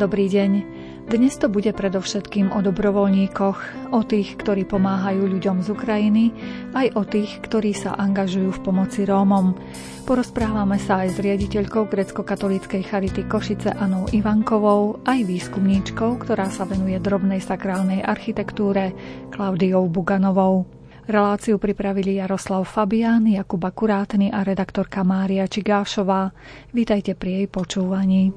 Dobrý deň. Dnes to bude predovšetkým o dobrovoľníkoch, o tých, ktorí pomáhajú ľuďom z Ukrajiny, aj o tých, ktorí sa angažujú v pomoci Rómom. Porozprávame sa aj s riaditeľkou grecko-katolíckej charity Košice Anou Ivankovou, aj výskumníčkou, ktorá sa venuje drobnej sakrálnej architektúre Klaudiou Buganovou. Reláciu pripravili Jaroslav Fabián, Jakub Akurátny a redaktorka Mária Čigášová. Vítajte pri jej počúvaní.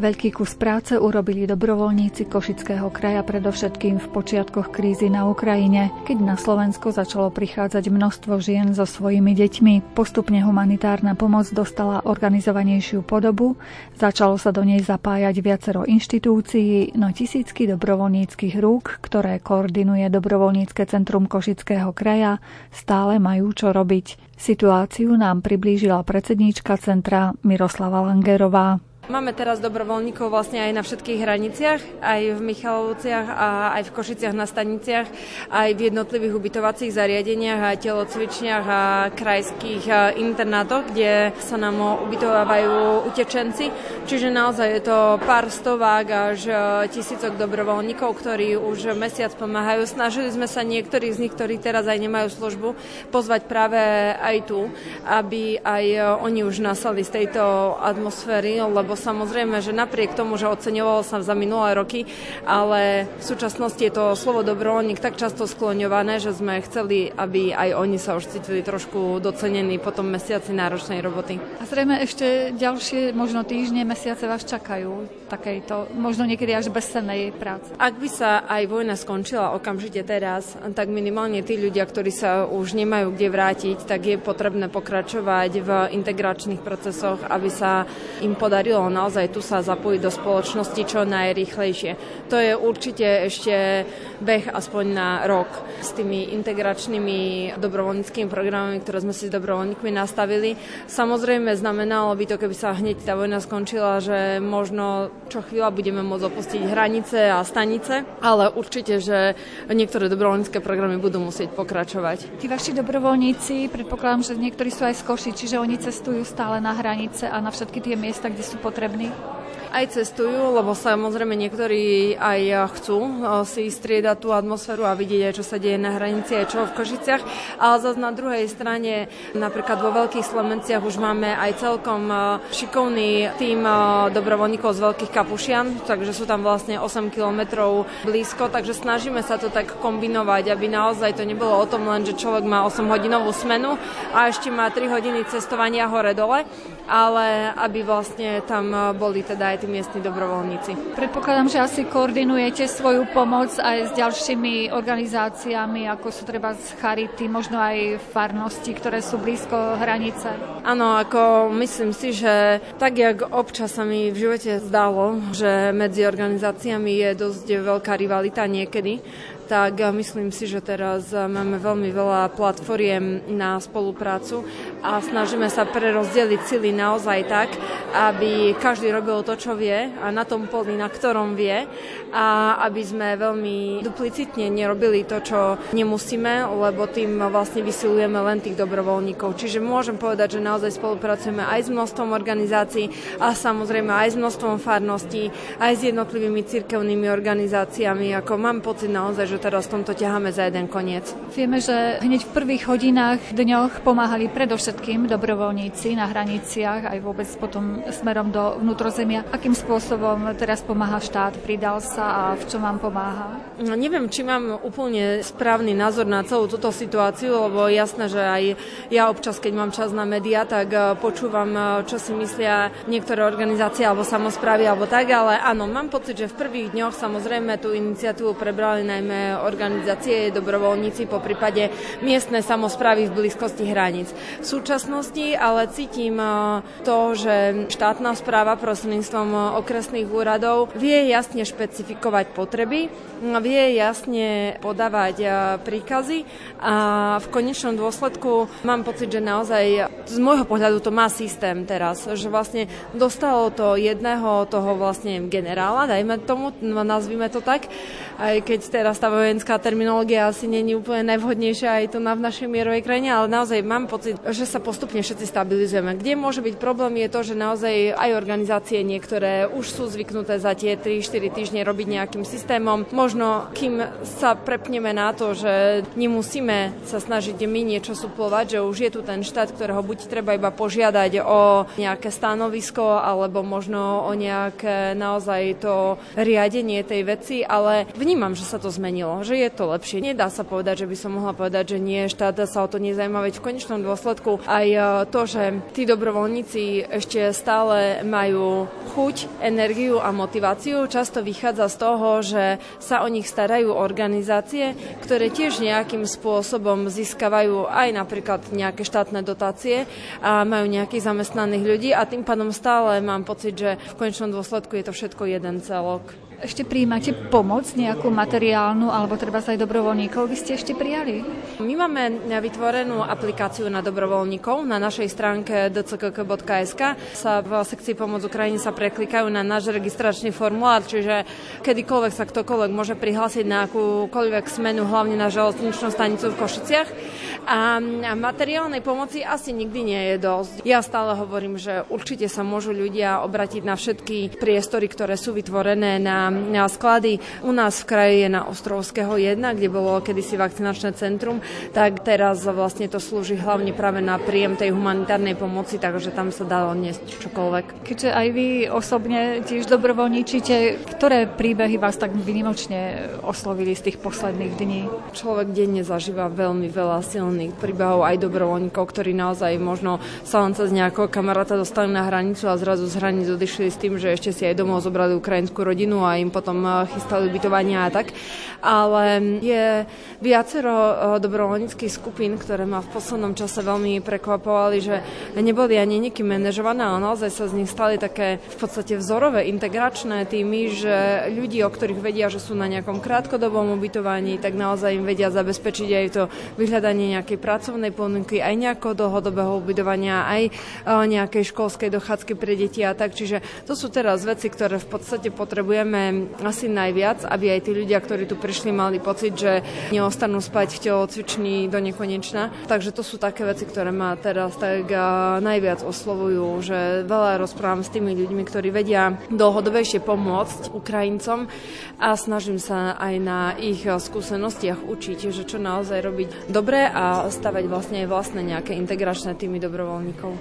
Veľký kus práce urobili dobrovoľníci Košického kraja predovšetkým v počiatkoch krízy na Ukrajine, keď na Slovensko začalo prichádzať množstvo žien so svojimi deťmi. Postupne humanitárna pomoc dostala organizovanejšiu podobu, začalo sa do nej zapájať viacero inštitúcií, no tisícky dobrovoľníckých rúk, ktoré koordinuje Dobrovoľnícke centrum Košického kraja, stále majú čo robiť. Situáciu nám priblížila predsedníčka centra Miroslava Langerová. Máme teraz dobrovoľníkov vlastne aj na všetkých hraniciach, aj v Michalovciach a aj v Košiciach na staniciach, aj v jednotlivých ubytovacích zariadeniach a telocvičniach a krajských internátoch, kde sa nám ubytovávajú utečenci. Čiže naozaj je to pár stovák až tisícok dobrovoľníkov, ktorí už mesiac pomáhajú. Snažili sme sa niektorí z nich, ktorí teraz aj nemajú službu, pozvať práve aj tu, aby aj oni už nasali z tejto atmosféry, lebo samozrejme, že napriek tomu, že oceňovalo sa za minulé roky, ale v súčasnosti je to slovo dobrovoľník tak často skloňované, že sme chceli, aby aj oni sa už cítili trošku docenení po tom mesiaci náročnej roboty. A zrejme ešte ďalšie možno týždne, mesiace vás čakajú takejto, možno niekedy až bezsennej práce. Ak by sa aj vojna skončila okamžite teraz, tak minimálne tí ľudia, ktorí sa už nemajú kde vrátiť, tak je potrebné pokračovať v integračných procesoch, aby sa im podarilo naozaj tu sa zapojiť do spoločnosti čo najrýchlejšie. To je určite ešte beh aspoň na rok s tými integračnými dobrovoľníckými programami, ktoré sme si s dobrovoľníkmi nastavili. Samozrejme znamenalo by to, keby sa hneď tá vojna skončila, že možno čo chvíľa budeme môcť opustiť hranice a stanice, ale určite, že niektoré dobrovoľnícke programy budú musieť pokračovať. Tí vaši dobrovoľníci, predpokladám, že niektorí sú aj z Koši, čiže oni cestujú stále na hranice a na všetky tie miesta, kde sú potrebné potrebný? Aj cestujú, lebo samozrejme niektorí aj chcú e, si striedať tú atmosféru a vidieť čo sa deje na hranici, aj čo v Košiciach. Ale zase na druhej strane, napríklad vo Veľkých Slovenciach už máme aj celkom e, šikovný tým dobrovoľníkov z Veľkých Kapušian, takže sú tam vlastne 8 kilometrov blízko, takže snažíme sa to tak kombinovať, aby naozaj to nebolo o tom len, že človek má 8 hodinovú smenu a ešte má 3 hodiny cestovania hore-dole, ale aby vlastne tam boli teda aj tí miestni dobrovoľníci. Predpokladám, že asi koordinujete svoju pomoc aj s ďalšími organizáciami, ako sú treba z Charity, možno aj farnosti, ktoré sú blízko hranice. Áno, ako myslím si, že tak, jak občas sa mi v živote zdalo, že medzi organizáciami je dosť veľká rivalita niekedy, tak myslím si, že teraz máme veľmi veľa platformiem na spoluprácu a snažíme sa prerozdeliť sily naozaj tak, aby každý robil to, čo vie a na tom poli, na ktorom vie a aby sme veľmi duplicitne nerobili to, čo nemusíme, lebo tým vlastne vysilujeme len tých dobrovoľníkov. Čiže môžem povedať, že naozaj spolupracujeme aj s množstvom organizácií a samozrejme aj s množstvom farností, aj s jednotlivými cirkevnými organizáciami. Ako mám pocit naozaj, že teraz v tomto ťaháme za jeden koniec. Vieme, že hneď v prvých hodinách, dňoch pomáhali predovšetkým dobrovoľníci na hraniciach, aj vôbec potom smerom do vnútrozemia. Akým spôsobom teraz pomáha štát? Pridal sa a v čom vám pomáha? No, neviem, či mám úplne správny názor na celú túto situáciu, lebo jasné, že aj ja občas, keď mám čas na médiá, tak eh, počúvam, eh, čo si myslia niektoré organizácie alebo samozprávy alebo tak, ale áno, mám pocit, že v prvých dňoch samozrejme tú iniciatívu prebrali najmä organizácie, dobrovoľníci, po prípade miestne samozprávy v blízkosti hraníc. V súčasnosti ale cítim e, to, že štátna správa prostredníctvom e, okresných úradov vie jasne špecifikovať potreby, vie jasne podávať e, príkazy a v konečnom dôsledku mám pocit, že naozaj z môjho pohľadu to má systém teraz, že vlastne dostalo to jedného toho vlastne generála, dajme tomu, nazvime to tak, aj keď teraz tá vojenská terminológia asi není úplne najvhodnejšia aj tu na v našej mierovej krajine, ale naozaj mám pocit, že sa postupne všetci stabilizujeme. Kde môže byť problém je to, že naozaj aj organizácie niektoré už sú zvyknuté za tie 3-4 týždne robiť nejakým systémom. Možno kým sa prepneme na to, že nemusíme sa snažiť my niečo suplovať, že už je tu ten štát, ktorého buď treba iba požiadať o nejaké stanovisko, alebo možno o nejaké naozaj to riadenie tej veci, ale vnímam, že sa to zmenilo, že je to lepšie. Nedá sa povedať, že by som mohla povedať, že nie, štát sa o to nezaujíma, veď v konečnom dôsledku aj e, to, že tí dobrovoľníci ešte stále majú chuť, energiu a motiváciu, často vychádza z toho, že sa o nich starajú organizácie, ktoré tiež nejakým spôsobom získavajú aj napríklad nejaké štátne dotácie a majú nejakých zamestnaných ľudí a tým pádom stále mám pocit, že v konečnom dôsledku je to všetko jeden celok. Ešte prijímate pomoc, nejakú materiálnu, alebo treba sa aj dobrovoľníkov by ste ešte prijali? My máme vytvorenú aplikáciu na dobrovoľníkov. Na našej stránke dckk.sk sa v sekcii Pomoc Ukrajine sa preklikajú na náš registračný formulár, čiže kedykoľvek sa ktokoľvek môže prihlásiť na akúkoľvek smenu, hlavne na železničnú stanicu v Košiciach. A materiálnej pomoci asi nikdy nie je dosť. Ja stále hovorím, že určite sa môžu ľudia obratiť na všetky priestory, ktoré sú vytvorené na na sklady. U nás v kraji je na Ostrovského 1, kde bolo kedysi vakcinačné centrum, tak teraz vlastne to slúži hlavne práve na príjem tej humanitárnej pomoci, takže tam sa dalo niesť čokoľvek. Keďže aj vy osobne tiež dobrovoľníčite, ktoré príbehy vás tak vynimočne oslovili z tých posledných dní? Človek denne zažíva veľmi veľa silných príbehov aj dobrovoľníkov, ktorí naozaj možno sa len cez nejakého kamaráta dostali na hranicu a zrazu z hraníc odišli s tým, že ešte si aj domov zobrali ukrajinskú rodinu a im potom eh, chystali ubytovania a tak. Ale je viacero eh, dobrovoľníckých skupín, ktoré ma v poslednom čase veľmi prekvapovali, že neboli ani nikým manažované, ale naozaj sa z nich stali také v podstate vzorové integračné týmy, že ľudí, o ktorých vedia, že sú na nejakom krátkodobom ubytovaní, tak naozaj im vedia zabezpečiť aj to vyhľadanie nejakej pracovnej ponuky, aj nejakého dlhodobého ubytovania, aj eh, nejakej školskej dochádzky pre deti a tak. Čiže to sú teraz veci, ktoré v podstate potrebujeme asi najviac, aby aj tí ľudia, ktorí tu prišli, mali pocit, že neostanú spať v telocvični do nekonečna. Takže to sú také veci, ktoré ma teraz tak najviac oslovujú, že veľa rozprávam s tými ľuďmi, ktorí vedia dlhodobejšie pomôcť Ukrajincom a snažím sa aj na ich skúsenostiach učiť, že čo naozaj robiť dobre a stavať vlastne aj vlastné nejaké integračné týmy dobrovoľníkov.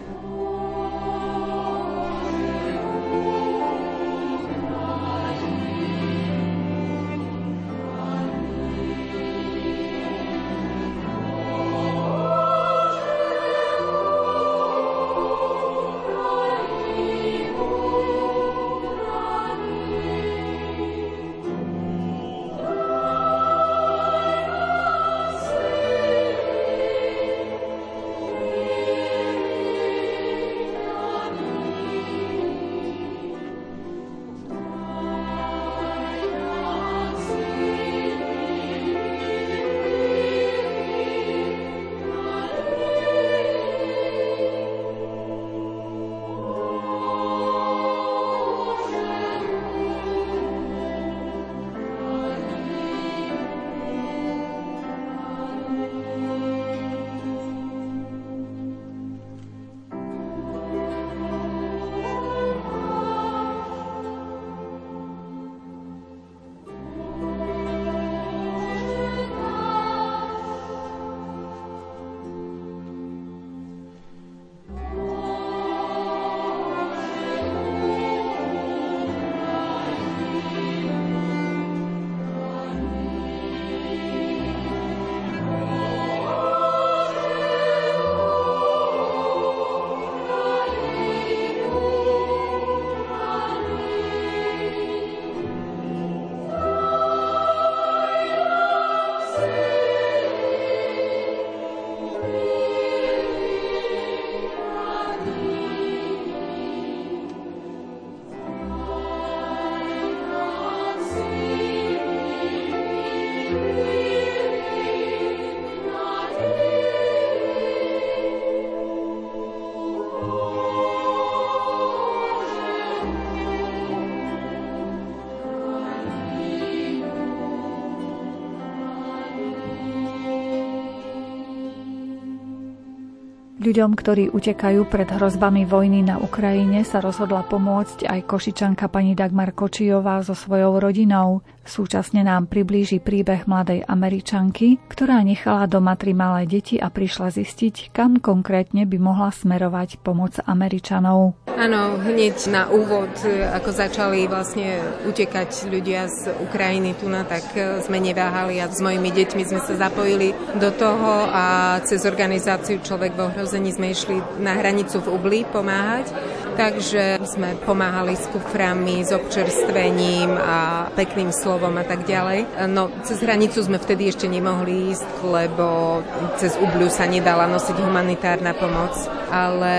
Ľuďom, ktorí utekajú pred hrozbami vojny na Ukrajine, sa rozhodla pomôcť aj košičanka pani Dagmar Kočijová so svojou rodinou. Súčasne nám priblíži príbeh mladej Američanky, ktorá nechala doma tri malé deti a prišla zistiť, kam konkrétne by mohla smerovať pomoc Američanov. Áno, hneď na úvod, ako začali vlastne utekať ľudia z Ukrajiny tu na, tak e, sme neváhali a s mojimi deťmi sme sa zapojili do toho a cez organizáciu Človek v ohrození sme išli na hranicu v Ubli pomáhať takže sme pomáhali s kuframi, s občerstvením a pekným slovom a tak ďalej. No, cez hranicu sme vtedy ešte nemohli ísť, lebo cez Ubľu sa nedala nosiť humanitárna pomoc, ale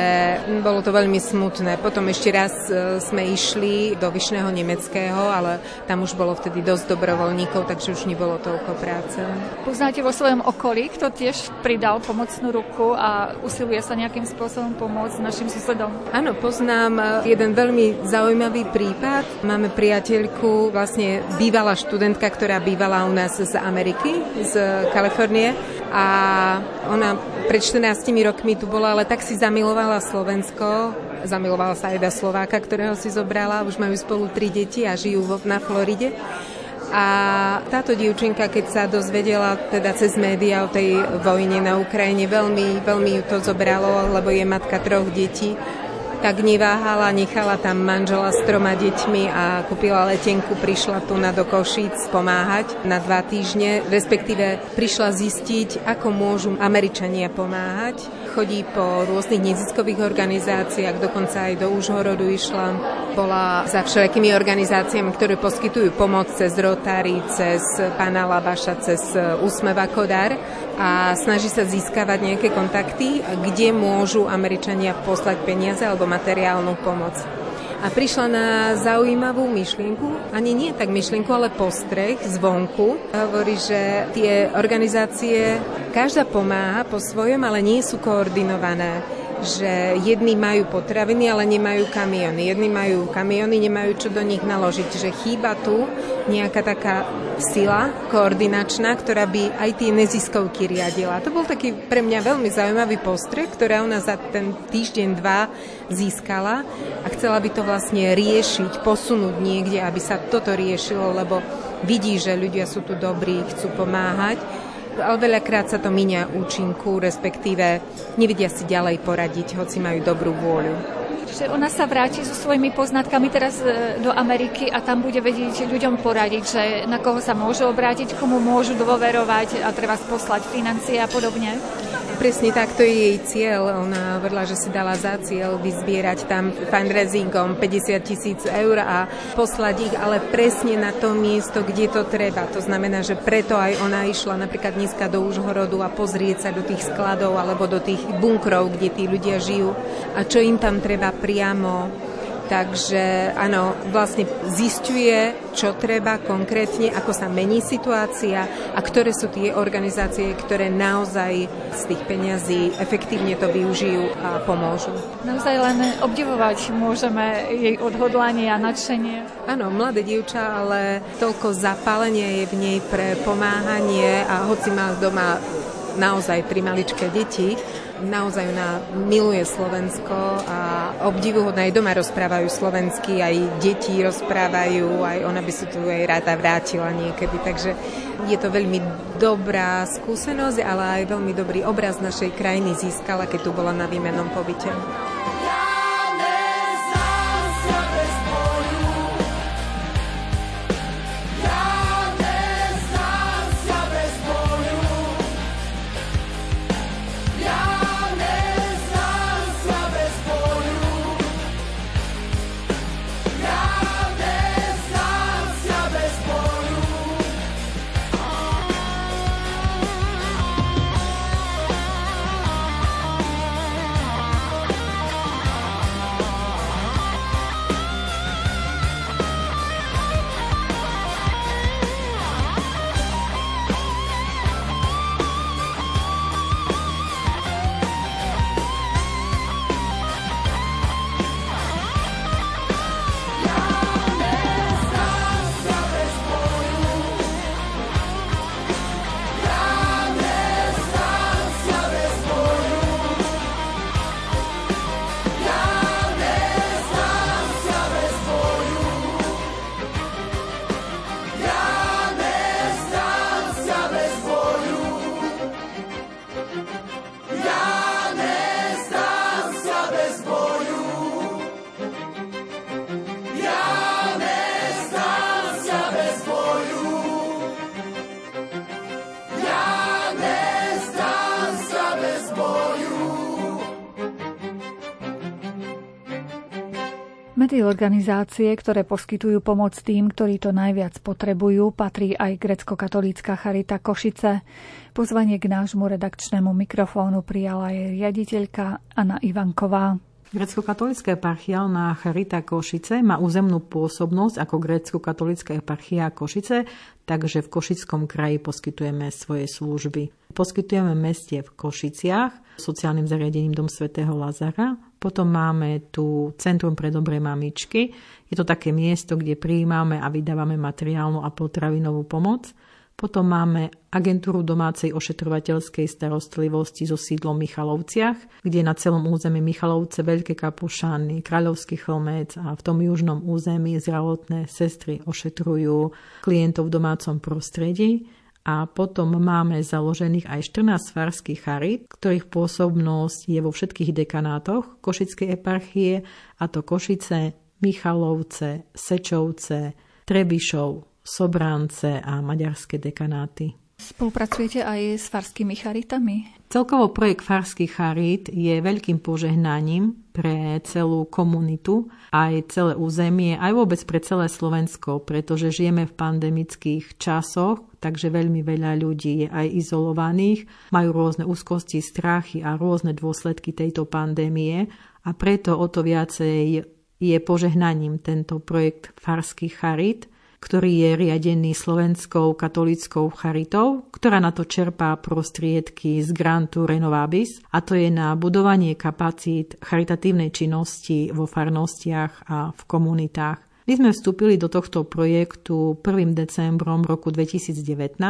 bolo to veľmi smutné. Potom ešte raz e, sme išli do Vyšného Nemeckého, ale tam už bolo vtedy dosť dobrovoľníkov, takže už nebolo toľko práce. Poznáte vo svojom okolí, kto tiež pridal pomocnú ruku a usiluje sa nejakým spôsobom pomôcť našim susedom? Áno, poznám poznám jeden veľmi zaujímavý prípad. Máme priateľku, vlastne bývalá študentka, ktorá bývala u nás z Ameriky, z Kalifornie a ona pred 14 rokmi tu bola, ale tak si zamilovala Slovensko, zamilovala sa aj do Slováka, ktorého si zobrala, už majú spolu tri deti a žijú na Floride. A táto dievčinka, keď sa dozvedela teda cez médiá o tej vojne na Ukrajine, veľmi, veľmi ju to zobralo, lebo je matka troch detí tak neváhala, nechala tam manžela s troma deťmi a kúpila letenku, prišla tu na do Košíc pomáhať na dva týždne, respektíve prišla zistiť, ako môžu Američania pomáhať. Chodí po rôznych neziskových organizáciách, dokonca aj do Úžhorodu išla. Bola za všelijakými organizáciami, ktoré poskytujú pomoc cez Rotary, cez Pana Labaša, cez Úsmeva Kodar a snaží sa získavať nejaké kontakty, kde môžu Američania poslať peniaze alebo materiálnu pomoc. A prišla na zaujímavú myšlienku, ani nie tak myšlienku, ale postreh zvonku. Hovorí, že tie organizácie, každá pomáha po svojom, ale nie sú koordinované že jedni majú potraviny, ale nemajú kamiony. Jedni majú kamiony, nemajú čo do nich naložiť. Že chýba tu nejaká taká sila koordinačná, ktorá by aj tie neziskovky riadila. To bol taký pre mňa veľmi zaujímavý postreh, ktorá ona za ten týždeň, dva získala a chcela by to vlastne riešiť, posunúť niekde, aby sa toto riešilo, lebo vidí, že ľudia sú tu dobrí, chcú pomáhať ale veľakrát sa to míňa účinku, respektíve nevidia si ďalej poradiť, hoci majú dobrú vôľu. Čiže ona sa vráti so svojimi poznatkami teraz e, do Ameriky a tam bude vedieť ľuďom poradiť, že na koho sa môžu obrátiť, komu môžu dôverovať a treba poslať financie a podobne. Presne tak, to je jej cieľ. Ona hovorila, že si dala za cieľ vyzbierať tam fundraisingom 50 tisíc eur a poslať ich, ale presne na to miesto, kde to treba. To znamená, že preto aj ona išla napríklad dneska do Užhorodu a pozrieť sa do tých skladov alebo do tých bunkrov, kde tí ľudia žijú a čo im tam treba priamo Takže áno, vlastne zistuje, čo treba konkrétne, ako sa mení situácia a ktoré sú tie organizácie, ktoré naozaj z tých peňazí efektívne to využijú a pomôžu. Naozaj len obdivovať môžeme jej odhodlanie a nadšenie. Áno, mladé dievča, ale toľko zapálenia je v nej pre pomáhanie a hoci má doma naozaj tri maličké deti, naozaj ona miluje Slovensko a obdivuhodne aj doma rozprávajú slovensky, aj deti rozprávajú, aj ona by sa tu aj rada vrátila niekedy, takže je to veľmi dobrá skúsenosť, ale aj veľmi dobrý obraz našej krajiny získala, keď tu bola na výmenom pobyte. Medzi organizácie, ktoré poskytujú pomoc tým, ktorí to najviac potrebujú, patrí aj grecko-katolícka Charita Košice. Pozvanie k nášmu redakčnému mikrofónu prijala jej riaditeľka Anna Ivanková. Grecko-katolická eparchiálna Charita Košice má územnú pôsobnosť ako grecko-katolická eparchia Košice, takže v Košickom kraji poskytujeme svoje služby. Poskytujeme meste v Košiciach, sociálnym zariadením Dom svätého Lazara, potom máme tu Centrum pre dobré mamičky. Je to také miesto, kde prijímame a vydávame materiálnu a potravinovú pomoc. Potom máme agentúru domácej ošetrovateľskej starostlivosti so sídlom Michalovciach, kde na celom území Michalovce, Veľké Kapušany, Kráľovský chlmec a v tom južnom území zdravotné sestry ošetrujú klientov v domácom prostredí a potom máme založených aj 14 farských charit, ktorých pôsobnosť je vo všetkých dekanátoch Košickej eparchie, a to Košice, Michalovce, Sečovce, Trebišov, Sobrance a maďarské dekanáty. Spolupracujete aj s farskými charitami? Celkovo projekt Farských charít je veľkým požehnaním pre celú komunitu, aj celé územie, aj vôbec pre celé Slovensko, pretože žijeme v pandemických časoch, takže veľmi veľa ľudí je aj izolovaných, majú rôzne úzkosti, strachy a rôzne dôsledky tejto pandémie a preto o to viacej je požehnaním tento projekt Farských charit, ktorý je riadený Slovenskou katolickou charitou, ktorá na to čerpá prostriedky z grantu Renovabis a to je na budovanie kapacít charitatívnej činnosti vo farnostiach a v komunitách. My sme vstúpili do tohto projektu 1. decembrom roku 2019.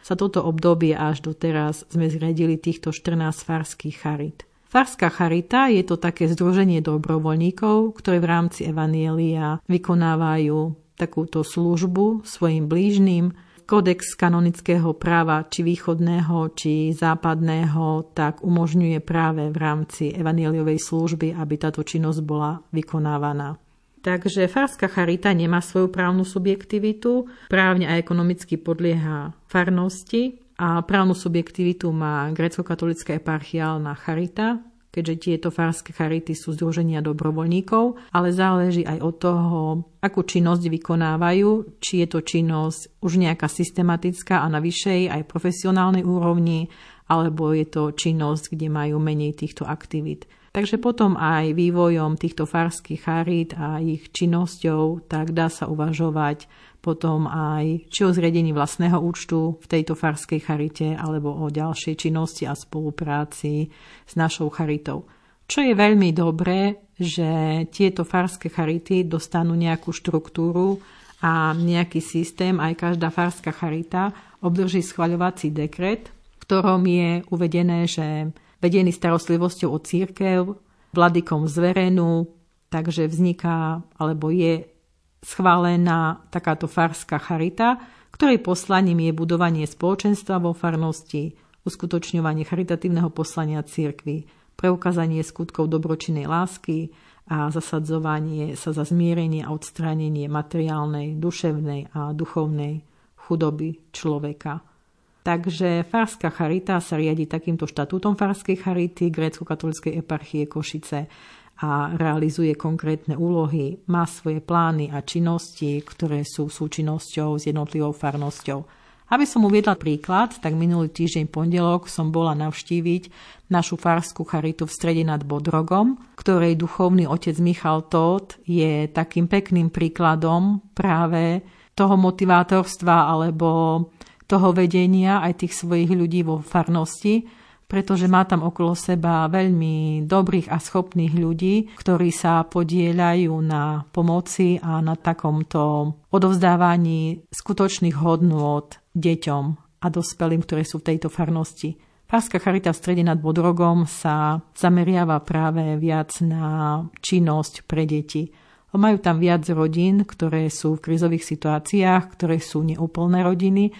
Za toto obdobie až do teraz sme zriadili týchto 14 farských charit. Farská charita je to také združenie dobrovoľníkov, ktoré v rámci Evanielia vykonávajú takúto službu svojim blížným. Kodex kanonického práva, či východného, či západného, tak umožňuje práve v rámci evanieliovej služby, aby táto činnosť bola vykonávaná. Takže farská charita nemá svoju právnu subjektivitu, právne a ekonomicky podlieha farnosti a právnu subjektivitu má grecko-katolická eparchiálna charita, keďže tieto farské charity sú združenia dobrovoľníkov, ale záleží aj od toho, akú činnosť vykonávajú, či je to činnosť už nejaká systematická a na vyššej aj profesionálnej úrovni, alebo je to činnosť, kde majú menej týchto aktivít. Takže potom aj vývojom týchto farských charít a ich činnosťou, tak dá sa uvažovať potom aj či o zriadení vlastného účtu v tejto farskej charite alebo o ďalšej činnosti a spolupráci s našou charitou. Čo je veľmi dobré, že tieto farské charity dostanú nejakú štruktúru a nejaký systém, aj každá farská charita obdrží schvaľovací dekret, v ktorom je uvedené, že vedený starostlivosťou o církev, vladykom zverenú, takže vzniká alebo je schválená takáto farská charita, ktorej poslaním je budovanie spoločenstva vo farnosti, uskutočňovanie charitatívneho poslania cirkvy, preukázanie skutkov dobročinnej lásky a zasadzovanie sa za zmierenie a odstránenie materiálnej, duševnej a duchovnej chudoby človeka. Takže Farská charita sa riadi takýmto štatútom Farskej charity grécko-katolíckej eparchie Košice a realizuje konkrétne úlohy, má svoje plány a činnosti, ktoré sú súčinnosťou s jednotlivou farnosťou. Aby som uviedla príklad, tak minulý týždeň pondelok som bola navštíviť našu farskú charitu v strede nad Bodrogom, ktorej duchovný otec Michal Tóth je takým pekným príkladom práve toho motivátorstva alebo toho vedenia aj tých svojich ľudí vo farnosti, pretože má tam okolo seba veľmi dobrých a schopných ľudí, ktorí sa podieľajú na pomoci a na takomto odovzdávaní skutočných hodnôt deťom a dospelým, ktoré sú v tejto farnosti. Párska charita v strede nad Bodrogom sa zameriava práve viac na činnosť pre deti. Majú tam viac rodín, ktoré sú v krizových situáciách, ktoré sú neúplné rodiny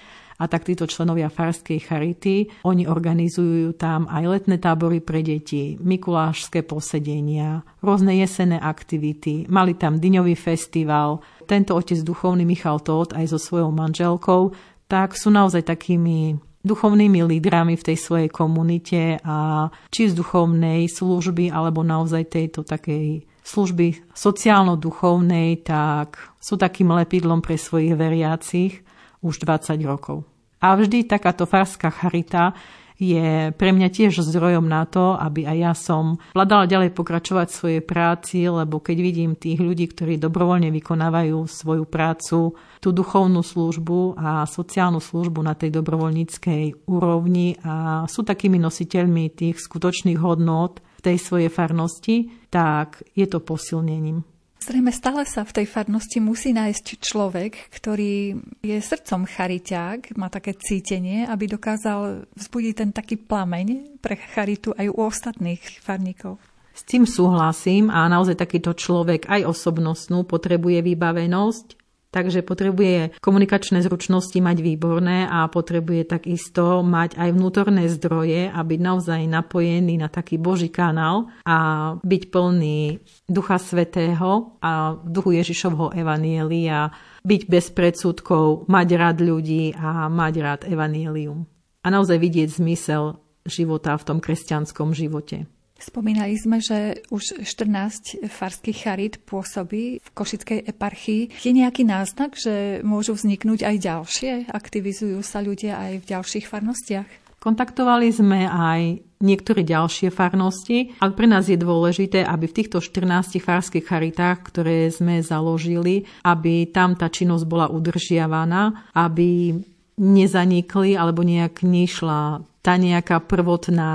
a tak títo členovia Farskej charity, oni organizujú tam aj letné tábory pre deti, mikulášské posedenia, rôzne jesenné aktivity, mali tam dyňový festival. Tento otec duchovný Michal Tóth aj so svojou manželkou, tak sú naozaj takými duchovnými lídrami v tej svojej komunite a či z duchovnej služby alebo naozaj tejto takej služby sociálno-duchovnej, tak sú takým lepidlom pre svojich veriacich už 20 rokov. A vždy takáto farská charita je pre mňa tiež zdrojom na to, aby aj ja som hľadala ďalej pokračovať v svojej práci, lebo keď vidím tých ľudí, ktorí dobrovoľne vykonávajú svoju prácu, tú duchovnú službu a sociálnu službu na tej dobrovoľníckej úrovni a sú takými nositeľmi tých skutočných hodnôt v tej svojej farnosti, tak je to posilnením. Zrejme stále sa v tej farnosti musí nájsť človek, ktorý je srdcom chariťák, má také cítenie, aby dokázal vzbudiť ten taký plameň pre charitu aj u ostatných farníkov. S tým súhlasím a naozaj takýto človek aj osobnostnú potrebuje vybavenosť Takže potrebuje komunikačné zručnosti mať výborné a potrebuje takisto mať aj vnútorné zdroje a byť naozaj napojený na taký Boží kanál a byť plný Ducha Svetého a duchu Ježišovho Evanielia, byť bez predsudkov, mať rád ľudí a mať rád Evanielium. A naozaj vidieť zmysel života v tom kresťanskom živote. Spomínali sme, že už 14 farských charit pôsobí v Košickej eparchii. Je nejaký náznak, že môžu vzniknúť aj ďalšie? Aktivizujú sa ľudia aj v ďalších farnostiach? Kontaktovali sme aj niektoré ďalšie farnosti, ale pre nás je dôležité, aby v týchto 14 farských charitách, ktoré sme založili, aby tam tá činnosť bola udržiavaná, aby nezanikli alebo nejak nešla tá nejaká prvotná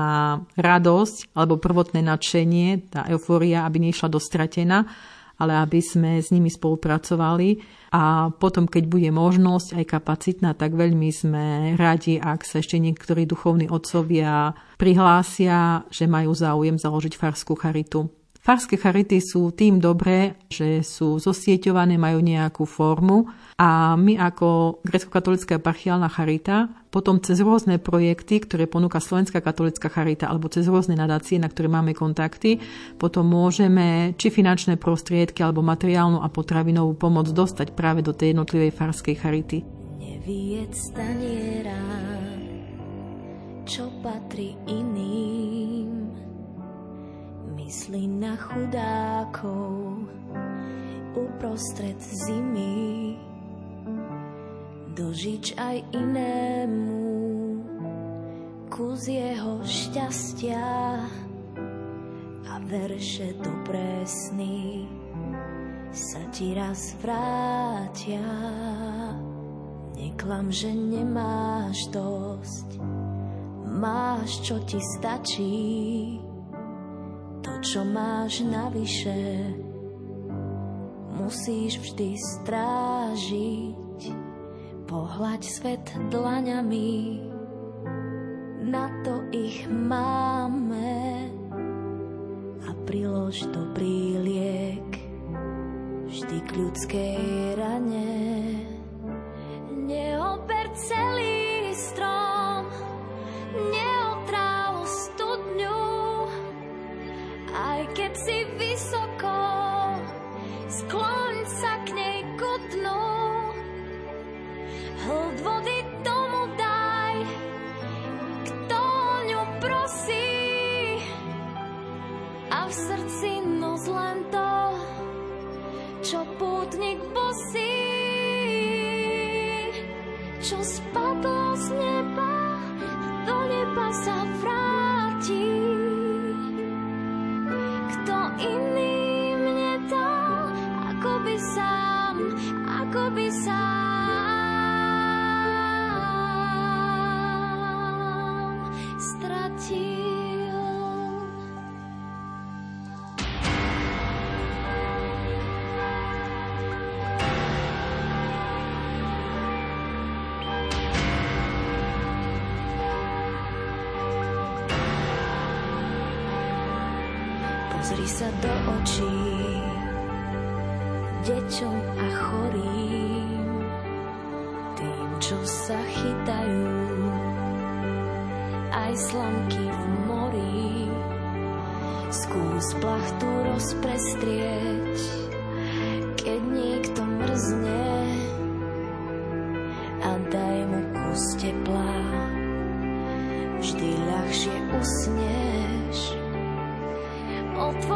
radosť alebo prvotné nadšenie, tá eufória, aby nešla dostratená, ale aby sme s nimi spolupracovali a potom, keď bude možnosť aj kapacitná, tak veľmi sme radi, ak sa ešte niektorí duchovní otcovia prihlásia, že majú záujem založiť farskú charitu. Farské charity sú tým dobré, že sú zosieťované, majú nejakú formu a my ako grecko-katolická parchiálna charita potom cez rôzne projekty, ktoré ponúka Slovenská katolická charita alebo cez rôzne nadácie, na ktoré máme kontakty, potom môžeme či finančné prostriedky alebo materiálnu a potravinovú pomoc dostať práve do tej jednotlivej farskej charity. Neviec taniera, čo patrí iným Myslí na chudákov uprostred zimy. Dožič aj inému kus jeho šťastia a verše dobré sny sa ti raz vrátia. Neklam, že nemáš dosť, máš, čo ti stačí to, čo máš navyše, musíš vždy strážiť. Pohľaď svet dlaňami, na to ich máme. A prilož dobrý liek vždy k ľudskej rane. Neober celý strom, neober keď si vysoko, skloň sa k nej ku dnu. Hlд vody tomu daj, kto ňu prosí. A v srdci nos len to, čo pútnik bosí. Čo spadlo sa do očí deťom a chorým, tým, čo sa chytajú, aj slamky v mori. Skús plachtu rozprestrieť, keď niekto mrzne a daj mu kus tepla, vždy ľahšie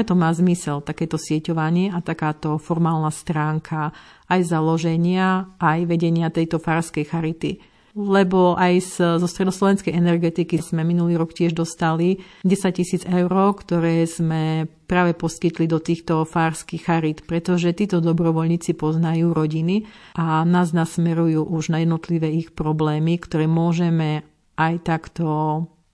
Preto má zmysel takéto sieťovanie a takáto formálna stránka aj založenia, aj vedenia tejto farskej charity. Lebo aj zo stredoslovenskej energetiky sme minulý rok tiež dostali 10 tisíc eur, ktoré sme práve poskytli do týchto fárskych charit, pretože títo dobrovoľníci poznajú rodiny a nás nasmerujú už na jednotlivé ich problémy, ktoré môžeme aj takto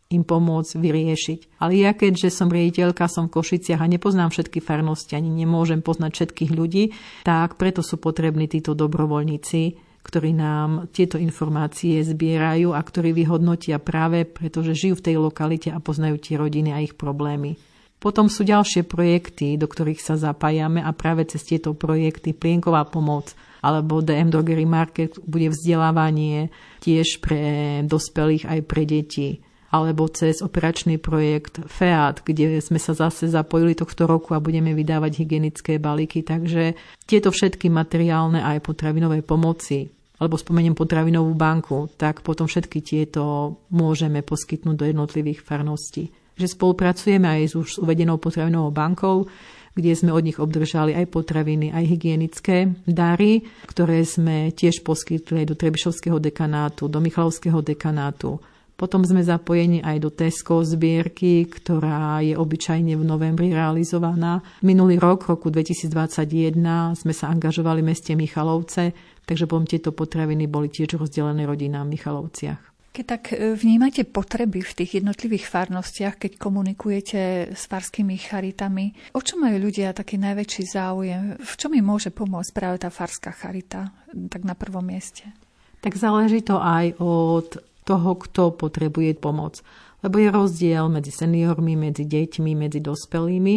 im pomôcť vyriešiť. Ale ja keďže som riaditeľka, som v Košiciach a nepoznám všetky farnosti, ani nemôžem poznať všetkých ľudí, tak preto sú potrební títo dobrovoľníci, ktorí nám tieto informácie zbierajú a ktorí vyhodnotia práve pretože žijú v tej lokalite a poznajú tie rodiny a ich problémy. Potom sú ďalšie projekty, do ktorých sa zapájame a práve cez tieto projekty plienková pomoc alebo DM Drogery Market bude vzdelávanie tiež pre dospelých aj pre deti alebo cez operačný projekt FEAT, kde sme sa zase zapojili tohto roku a budeme vydávať hygienické balíky. Takže tieto všetky materiálne aj potravinové pomoci alebo spomeniem potravinovú banku, tak potom všetky tieto môžeme poskytnúť do jednotlivých farností. Že spolupracujeme aj s už uvedenou potravinovou bankou, kde sme od nich obdržali aj potraviny, aj hygienické dary, ktoré sme tiež poskytli do Trebišovského dekanátu, do Michalovského dekanátu, potom sme zapojení aj do Tesco zbierky, ktorá je obyčajne v novembri realizovaná. Minulý rok, roku 2021, sme sa angažovali v meste Michalovce, takže potom tieto potraviny boli tiež rozdelené rodinám v Michalovciach. Keď tak e, vnímate potreby v tých jednotlivých farnostiach, keď komunikujete s farskými charitami, o čo majú ľudia taký najväčší záujem? V čom im môže pomôcť práve tá farská charita, tak na prvom mieste? Tak záleží to aj od toho, kto potrebuje pomoc. Lebo je rozdiel medzi seniormi, medzi deťmi, medzi dospelými,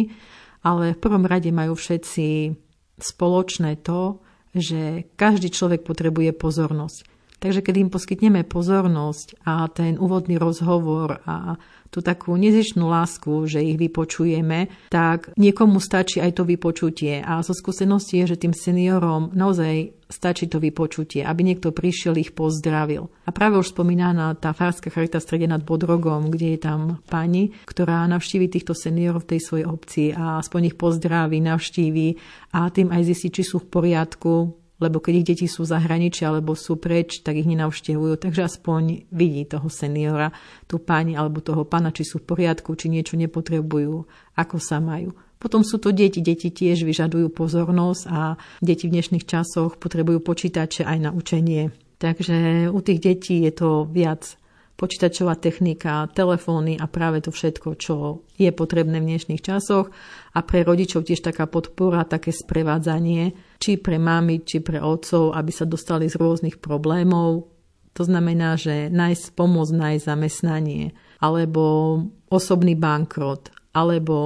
ale v prvom rade majú všetci spoločné to, že každý človek potrebuje pozornosť. Takže keď im poskytneme pozornosť a ten úvodný rozhovor a tú takú nezišnú lásku, že ich vypočujeme, tak niekomu stačí aj to vypočutie. A zo skúsenosti je, že tým seniorom naozaj stačí to vypočutie, aby niekto prišiel, ich pozdravil. A práve už spomínaná tá Farská charita strede nad Bodrogom, kde je tam pani, ktorá navštívi týchto seniorov v tej svojej obci a aspoň ich pozdraví, navštíví a tým aj zistí, či sú v poriadku, lebo keď ich deti sú v zahraničí alebo sú preč, tak ich nenavštevujú. Takže aspoň vidí toho seniora, tú pani alebo toho pana, či sú v poriadku, či niečo nepotrebujú, ako sa majú. Potom sú to deti. Deti tiež vyžadujú pozornosť a deti v dnešných časoch potrebujú počítače aj na učenie. Takže u tých detí je to viac počítačová technika, telefóny a práve to všetko, čo je potrebné v dnešných časoch. A pre rodičov tiež taká podpora, také sprevádzanie, či pre mami, či pre otcov, aby sa dostali z rôznych problémov. To znamená, že nájsť pomoc, nájsť zamestnanie, alebo osobný bankrot, alebo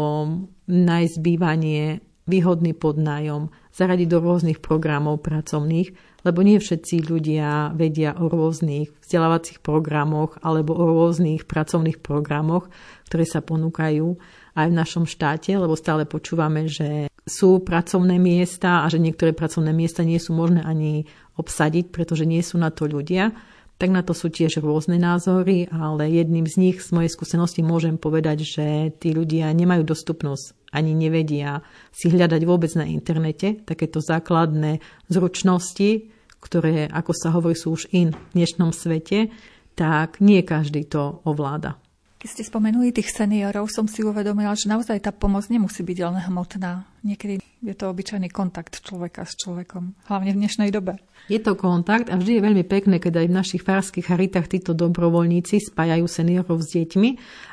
nájsť bývanie výhodný podnájom, zaradiť do rôznych programov pracovných, lebo nie všetci ľudia vedia o rôznych vzdelávacích programoch alebo o rôznych pracovných programoch, ktoré sa ponúkajú aj v našom štáte, lebo stále počúvame, že sú pracovné miesta a že niektoré pracovné miesta nie sú možné ani obsadiť, pretože nie sú na to ľudia tak na to sú tiež rôzne názory, ale jedným z nich z mojej skúsenosti môžem povedať, že tí ľudia nemajú dostupnosť ani nevedia si hľadať vôbec na internete takéto základné zručnosti, ktoré, ako sa hovorí, sú už in v dnešnom svete, tak nie každý to ovláda. Keď ste spomenuli tých seniorov, som si uvedomila, že naozaj tá pomoc nemusí byť len hmotná. Niekedy je to obyčajný kontakt človeka s človekom, hlavne v dnešnej dobe. Je to kontakt a vždy je veľmi pekné, keď aj v našich farských charitách títo dobrovoľníci spájajú seniorov s deťmi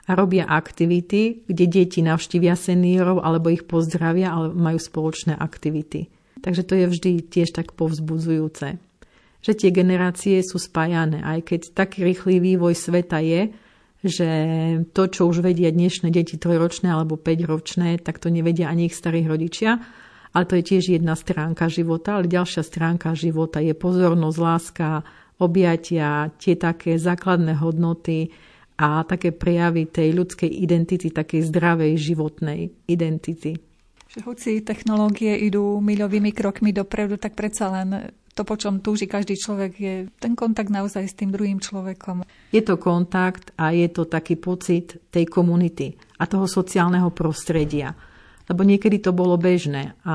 a robia aktivity, kde deti navštívia seniorov alebo ich pozdravia, ale majú spoločné aktivity. Takže to je vždy tiež tak povzbudzujúce. Že tie generácie sú spájané, aj keď taký rýchly vývoj sveta je, že to, čo už vedia dnešné deti trojročné alebo 5-ročné, tak to nevedia ani ich starí rodičia. Ale to je tiež jedna stránka života. Ale ďalšia stránka života je pozornosť, láska, objatia, tie také základné hodnoty a také prejavy tej ľudskej identity, takej zdravej životnej identity. Že hoci technológie idú miľovými krokmi dopredu, tak predsa len to, po čom túži každý človek, je ten kontakt naozaj s tým druhým človekom. Je to kontakt a je to taký pocit tej komunity a toho sociálneho prostredia. Lebo niekedy to bolo bežné a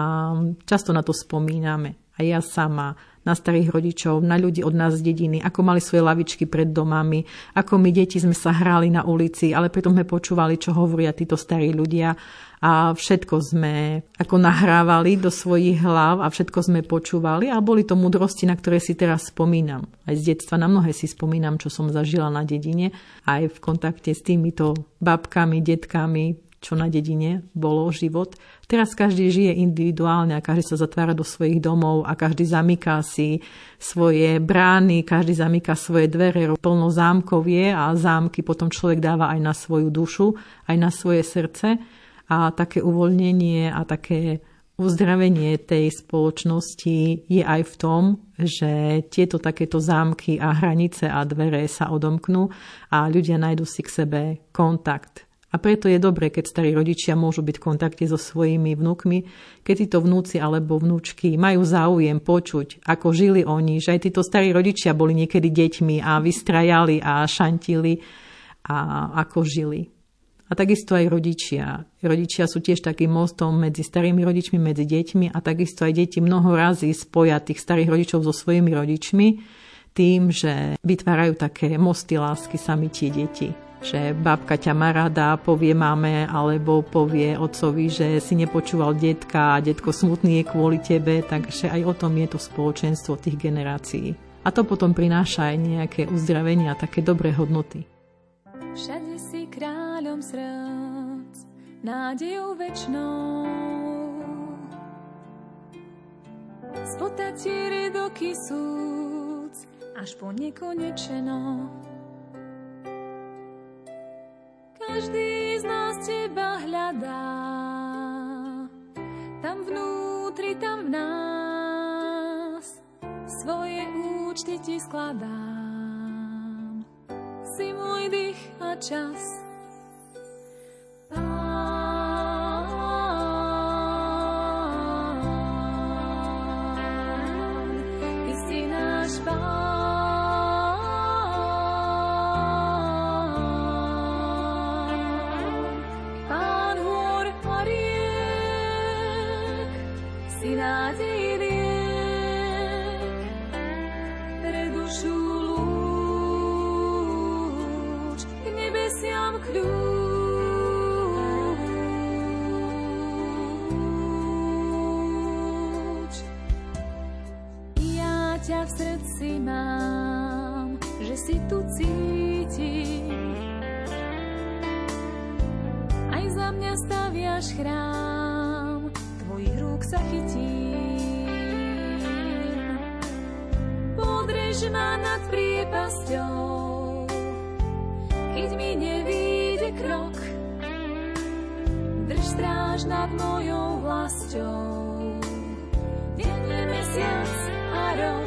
často na to spomíname. A ja sama, na starých rodičov, na ľudí od nás z dediny, ako mali svoje lavičky pred domami, ako my deti sme sa hrali na ulici, ale pritom sme počúvali, čo hovoria títo starí ľudia a všetko sme ako nahrávali do svojich hlav a všetko sme počúvali a boli to mudrosti, na ktoré si teraz spomínam. Aj z detstva na mnohé si spomínam, čo som zažila na dedine, aj v kontakte s týmito babkami, detkami, čo na dedine bolo život. Teraz každý žije individuálne a každý sa zatvára do svojich domov a každý zamyká si svoje brány, každý zamyká svoje dvere, plno zámkov je a zámky potom človek dáva aj na svoju dušu, aj na svoje srdce a také uvoľnenie a také uzdravenie tej spoločnosti je aj v tom, že tieto takéto zámky a hranice a dvere sa odomknú a ľudia nájdu si k sebe kontakt. A preto je dobré, keď starí rodičia môžu byť v kontakte so svojimi vnúkmi, keď títo vnúci alebo vnúčky majú záujem počuť, ako žili oni, že aj títo starí rodičia boli niekedy deťmi a vystrajali a šantili a ako žili. A takisto aj rodičia. Rodičia sú tiež takým mostom medzi starými rodičmi, medzi deťmi a takisto aj deti mnoho razy spoja tých starých rodičov so svojimi rodičmi tým, že vytvárajú také mosty lásky sami tie deti. Že babka ťa má rada, povie máme, alebo povie otcovi, že si nepočúval detka a detko smutný je kvôli tebe, takže aj o tom je to spoločenstvo tých generácií. A to potom prináša aj nejaké uzdravenie a také dobré hodnoty. Všade si kráľom srdc, nádejou večnou. Spotať ti redoky súc, až po nekonečeno. Každý z nás teba hľadá, tam vnútri, tam v nás, svoje účty ti skladá si môj dých a čas. Ty si náš pán. Ťa v mám, že si tu cítim. Aj za mňa staviaš chrám, tvojich rúk sa chytím. Podrež ma nad priepasťou, keď mi nevíde krok. Drž stráž nad mojou vlastou. Deň je mesiac a rok,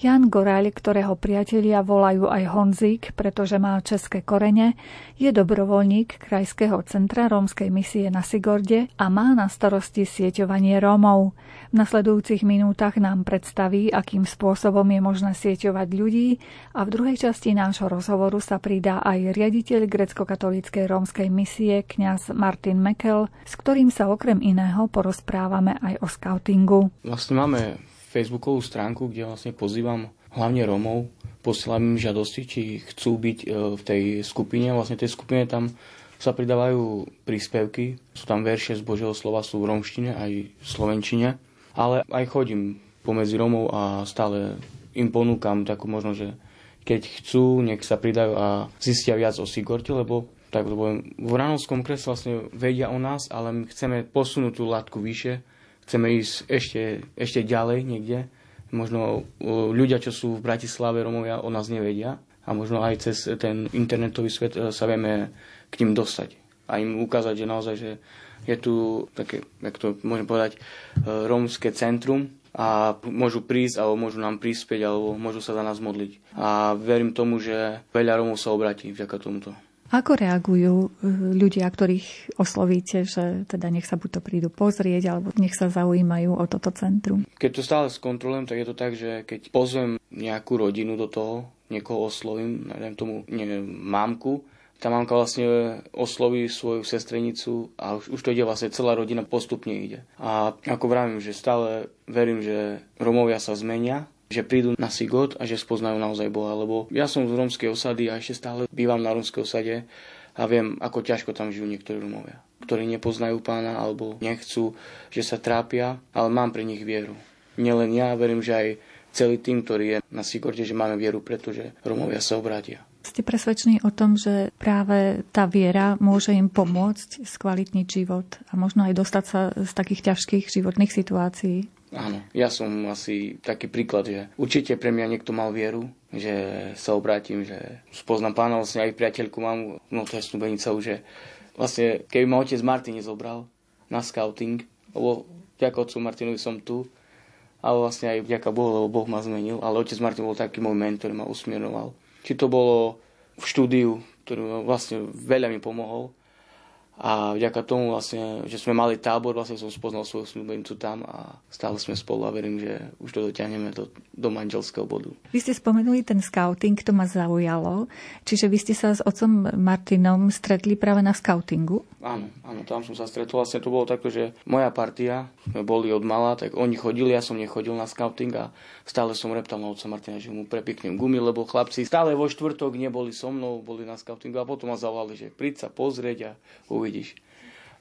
Jan Goraľ, ktorého priatelia volajú aj Honzik, pretože má české korene, je dobrovoľník Krajského centra rómskej misie na Sigorde a má na starosti sieťovanie Rómov. V nasledujúcich minútach nám predstaví, akým spôsobom je možné sieťovať ľudí a v druhej časti nášho rozhovoru sa pridá aj riaditeľ grecko-katolíckej rómskej misie kňaz Martin Mekel, s ktorým sa okrem iného porozprávame aj o skautingu. Vlastne máme facebookovú stránku, kde vlastne pozývam hlavne Rómov, posielam im žiadosti, či chcú byť e, v tej skupine. Vlastne tej skupine tam sa pridávajú príspevky, sú tam verše z Božieho slova, sú v romštine aj v slovenčine, ale aj chodím pomedzi Rómov a stále im ponúkam takú možnosť, že keď chcú, nech sa pridajú a zistia viac o Sigorte, lebo tak lebo v Ranovskom kresle vlastne vedia o nás, ale my chceme posunúť tú látku vyššie, chceme ísť ešte, ešte ďalej niekde. Možno ľudia, čo sú v Bratislave, Romovia, o nás nevedia a možno aj cez ten internetový svet e, sa vieme k ním dostať a im ukázať, že naozaj, že je tu také, jak to môžem povedať, e, rómske centrum a môžu prísť, alebo môžu nám prispieť, alebo môžu sa za nás modliť. A verím tomu, že veľa Rómov sa obratí vďaka tomuto. Ako reagujú eh, ľudia, ktorých oslovíte, že teda nech sa buď to prídu pozrieť, alebo nech sa zaujímajú o toto centrum? Keď to stále skontrolujem, tak je to tak, že keď pozvem nejakú rodinu do toho, niekoho oslovím, neviem tomu, neviem, mamku, tá mamka vlastne osloví svoju sestrenicu a už, už to ide vlastne celá rodina postupne ide. A ako vravím, že stále verím, že Romovia sa zmenia že prídu na Sigot a že spoznajú naozaj Boha. Lebo ja som z rómskej osady a ešte stále bývam na rómskej osade a viem, ako ťažko tam žijú niektorí Rómovia, ktorí nepoznajú pána alebo nechcú, že sa trápia, ale mám pre nich vieru. Nielen ja, verím, že aj celý tým, ktorý je na Sigorte, že máme vieru, pretože Romovia sa obrátia. Ste presvedčení o tom, že práve tá viera môže im pomôcť skvalitniť život a možno aj dostať sa z takých ťažkých životných situácií? Áno, ja som asi taký príklad, že určite pre mňa niekto mal vieru, že sa obrátim, že spoznám pána, vlastne aj priateľku mám, no to je snúbenica už, že vlastne keby ma otec Martin nezobral na scouting, lebo vďaka otcu Martinovi som tu, ale vlastne aj vďaka Bohu, lebo Boh ma zmenil, ale otec Martin bol taký môj mentor, ma usmieroval. Či to bolo v štúdiu, ktorý vlastne veľa mi pomohol, A vďaka tomu vlastne, že sme mali tábor, vlastne som spoznal svoju snúbenicu tam a stále sme spolu a verím, že už to dotiahneme do, do manželského bodu. Vy ste spomenuli ten scouting, to ma zaujalo. Čiže vy ste sa s otcom Martinom stretli práve na scoutingu? Áno, áno, tam som sa stretol. Vlastne to bolo takto, že moja partia, boli od mala, tak oni chodili, ja som nechodil na scouting a stále som reptal na otca Martina, že mu prepiknem gumy, lebo chlapci stále vo štvrtok neboli so mnou, boli na scoutingu a potom ma zavolali, že príď sa pozrieť a uvidíš.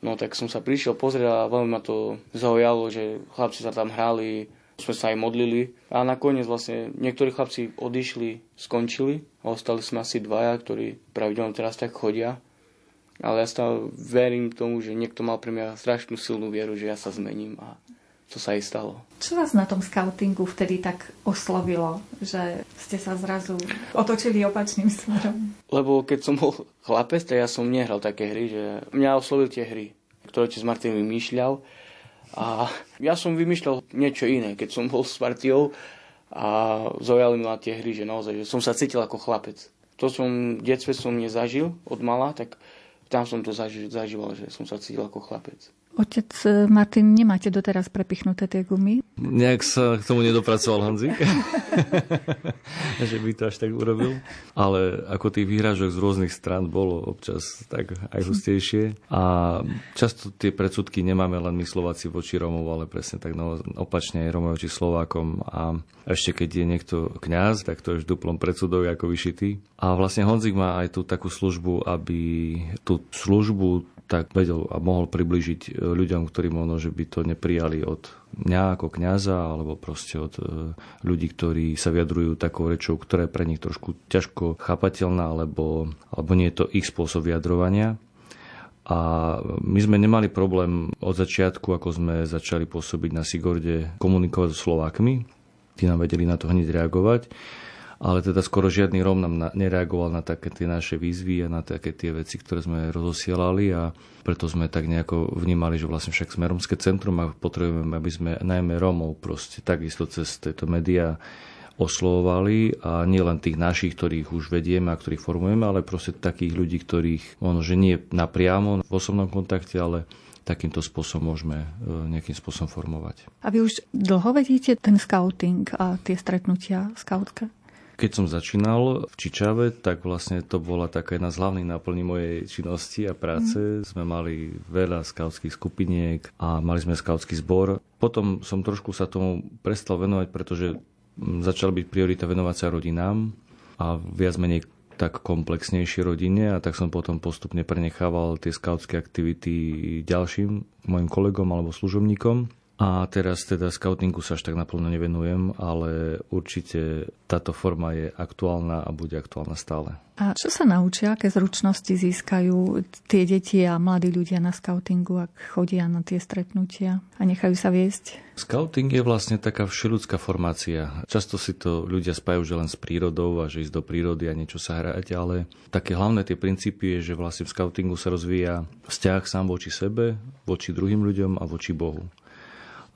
No tak som sa prišiel pozrieť a veľmi ma to zaujalo, že chlapci sa tam hrali, sme sa aj modlili a nakoniec vlastne niektorí chlapci odišli, skončili a ostali sme asi dvaja, ktorí pravidelne teraz tak chodia. Ale ja stále verím tomu, že niekto mal pre mňa strašnú silnú vieru, že ja sa zmením a to sa aj stalo. Čo vás na tom scoutingu vtedy tak oslovilo, že ste sa zrazu otočili opačným smerom? Lebo keď som bol chlapec, tak ja som nehral také hry, že mňa oslovil tie hry, ktoré s Martin vymýšľal. A ja som vymýšľal niečo iné, keď som bol s partiou a zaujali ma tie hry, že naozaj, že som sa cítil ako chlapec. To som v detstve som nezažil od mala, tak tam som to zažíval, že som sa cítil ako chlapec. Otec e, Martin, nemáte doteraz prepichnuté tie gumy? Nejak sa k tomu nedopracoval Hanzik, že by to až tak urobil. Ale ako tých výhražok z rôznych stran bolo občas tak aj hustejšie. A často tie predsudky nemáme len my Slováci voči Romov, ale presne tak no, opačne aj Romov voči Slovákom. A ešte keď je niekto kňaz, tak to je v duplom predsudok ako vyšitý. A vlastne Honzik má aj tú takú službu, aby tú službu tak vedel a mohol približiť e, ľuďom, ktorí možno, že by to neprijali od mňa ako kňaza, alebo proste od e, ľudí, ktorí sa vyjadrujú takou rečou, ktorá je pre nich trošku ťažko chápateľná, alebo, alebo nie je to ich spôsob vyjadrovania. A my sme nemali problém od začiatku, ako sme začali pôsobiť na Sigorde, komunikovať so Slovákmi. Tí nám vedeli na to hneď reagovať ale teda skoro žiadny Róm nám nereagoval na také tie naše výzvy a na také tie veci, ktoré sme rozosielali a preto sme tak nejako vnímali, že vlastne však sme romské centrum a potrebujeme, aby sme najmä Rómov proste takisto cez tieto médiá oslovovali a nie len tých našich, ktorých už vedieme a ktorých formujeme, ale proste takých ľudí, ktorých možno, že nie napriamo v osobnom kontakte, ale takýmto spôsobom môžeme e, nejakým spôsobom formovať. A vy už dlho vedíte ten scouting a tie stretnutia skautské? Keď som začínal v Čičave, tak vlastne to bola taká jedna z hlavných náplní mojej činnosti a práce. Mm. Sme mali veľa skautských skupiniek a mali sme skautský zbor. Potom som trošku sa tomu prestal venovať, pretože začala byť priorita venovať sa rodinám a viac menej tak komplexnejšie rodine a tak som potom postupne prenechával tie skautské aktivity ďalším mojim kolegom alebo služobníkom. A teraz teda scoutingu sa až tak naplno nevenujem, ale určite táto forma je aktuálna a bude aktuálna stále. A čo sa naučia, aké zručnosti získajú tie deti a mladí ľudia na scoutingu, ak chodia na tie stretnutia a nechajú sa viesť? Scouting je vlastne taká všeľudská formácia. Často si to ľudia spájajú že len s prírodou a že ísť do prírody a niečo sa hrať, ale také hlavné tie princípy je, že vlastne v scoutingu sa rozvíja vzťah sám voči sebe, voči druhým ľuďom a voči Bohu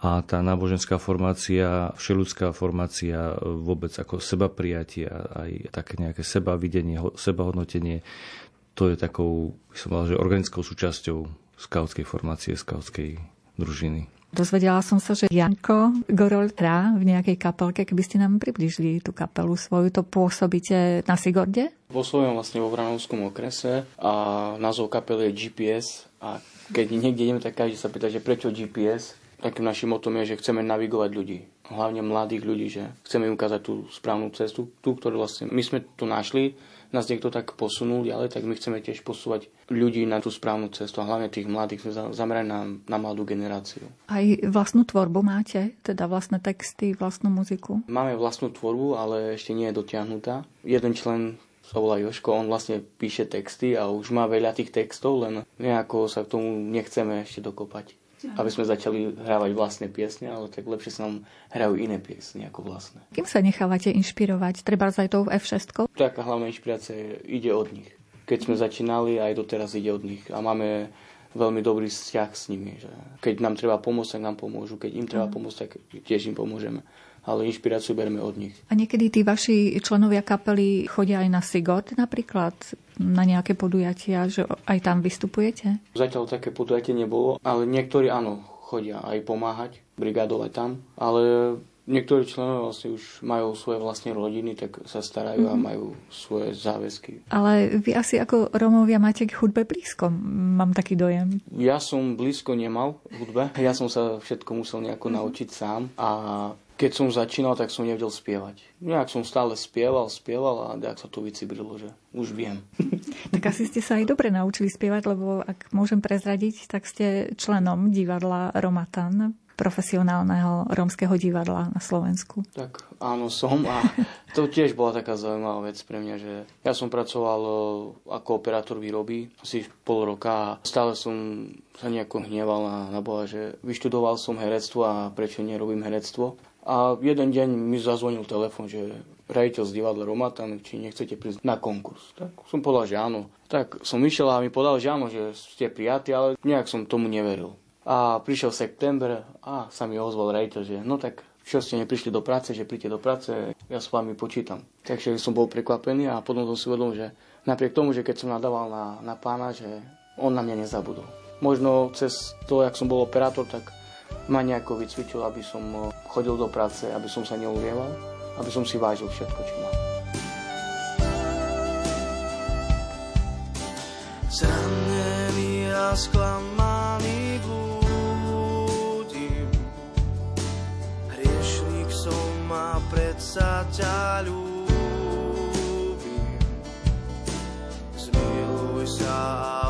a tá náboženská formácia, všeludská formácia vôbec ako seba prijatie aj také nejaké seba videnie, seba hodnotenie, to je takou, by som mal, že organickou súčasťou skautskej formácie, skautskej družiny. Dozvedela som sa, že Janko Gorol hrá v nejakej kapelke. Keby ste nám približili tú kapelu svoju, to pôsobíte na Sigorde? Pôsobím vlastne vo Vranovskom okrese a názov kapely je GPS a keď niekde ideme, tak každý sa pýta, že prečo GPS, takým našim motom je, že chceme navigovať ľudí, hlavne mladých ľudí, že chceme im ukázať tú správnu cestu, tú, ktorú vlastne my sme tu našli, nás niekto tak posunul ale tak my chceme tiež posúvať ľudí na tú správnu cestu a hlavne tých mladých sme zamerali na, na mladú generáciu. Aj vlastnú tvorbu máte? Teda vlastné texty, vlastnú muziku? Máme vlastnú tvorbu, ale ešte nie je dotiahnutá. Jeden člen sa volá Joško, on vlastne píše texty a už má veľa tých textov, len nejako sa k tomu nechceme ešte dokopať aby sme začali hrávať vlastné piesne, ale tak lepšie sa nám hrajú iné piesne ako vlastné. Kým sa nechávate inšpirovať? Treba aj tou F6? Taká hlavná inšpirácia ide od nich. Keď sme začínali, aj doteraz ide od nich. A máme veľmi dobrý vzťah s nimi. Že keď nám treba pomôcť, tak nám pomôžu. Keď im treba pomôcť, tak tiež im pomôžeme. Ale inšpiráciu bereme od nich. A niekedy tí vaši členovia kapely chodia aj na Sigot napríklad, na nejaké podujatia, že aj tam vystupujete? Zatiaľ také podujatie nebolo, ale niektorí áno, chodia aj pomáhať, brigádovať tam, ale Niektorí členovia vlastne už majú svoje vlastné rodiny, tak sa starajú mm-hmm. a mhm. majú svoje záväzky. Ale vy asi ako Romovia máte k hudbe blízko, mám taký dojem. Ja som blízko nemal hudbe, ja som sa všetko musel nejako mm-hmm. naučiť sám a keď som začínal, tak som nevedel spievať. Nejak som stále spieval, spieval a tak sa to vycibrilo, že už viem. tak asi ste sa aj dobre naučili spievať, lebo ak môžem prezradiť, tak ste členom divadla Romatan profesionálneho rómskeho divadla na Slovensku. Tak áno, som a to tiež bola taká zaujímavá vec pre mňa, že ja som pracoval e, ako operátor výroby asi pol roka a stále som sa nejako hneval na, na Boha, že vyštudoval som herectvo a prečo nerobím herectvo. A jeden deň mi zazvonil telefon, že rejiteľ z divadla Romatan, či nechcete prísť na konkurs. Tak som povedal, že áno. Tak som išiel a mi povedal, že áno, že ste prijatí, ale nejak som tomu neveril. A prišiel september a sa mi ozval rejiteľ, že no tak čo ste neprišli do práce, že príďte do práce, ja s vami počítam. Takže som bol prekvapený a potom som si uvedomil, že napriek tomu, že keď som nadával na, na pána, že on na mňa nezabudol. Možno cez to, jak som bol operátor, tak ma nejako vycvičil, aby som eh, chodil do práce, aby som sa neulieval, aby som si vážil všetko, čo mám. Zranený a sklamaný predsa ťa ľúbim. Zmiluj sa a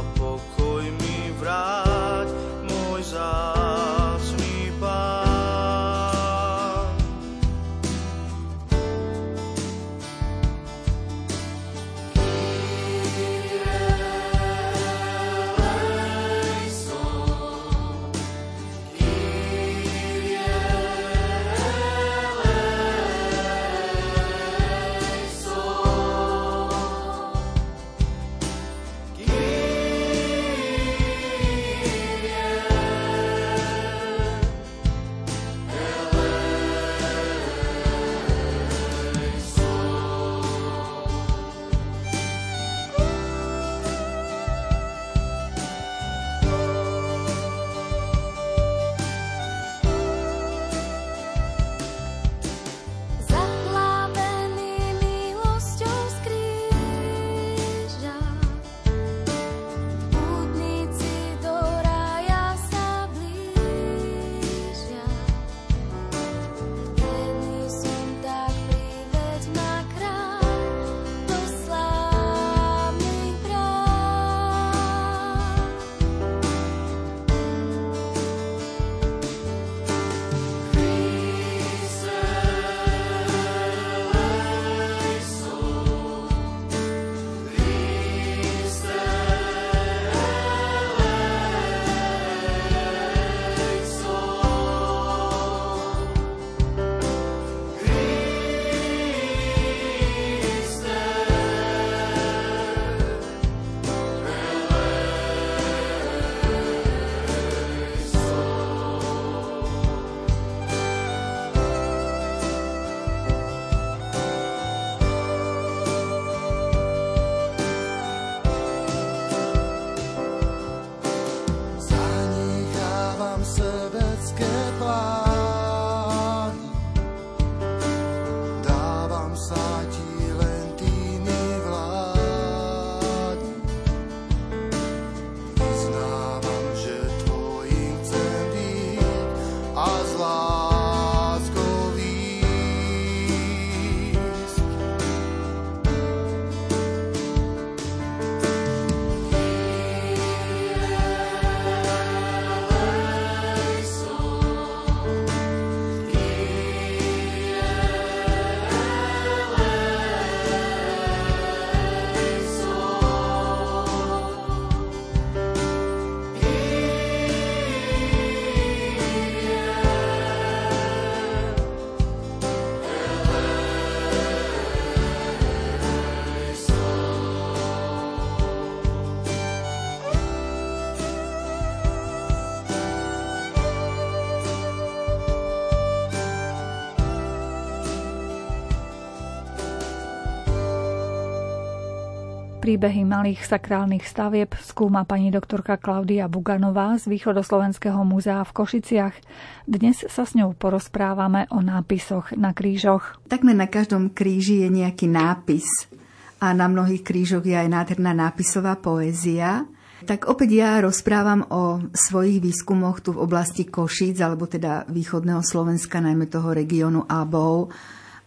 Príbehy malých sakrálnych stavieb skúma pani doktorka Klaudia Buganová z Východoslovenského múzea v Košiciach. Dnes sa s ňou porozprávame o nápisoch na krížoch. Takmer na každom kríži je nejaký nápis a na mnohých krížoch je aj nádherná nápisová poézia. Tak opäť ja rozprávam o svojich výskumoch tu v oblasti Košíc, alebo teda východného Slovenska, najmä toho regiónu Abov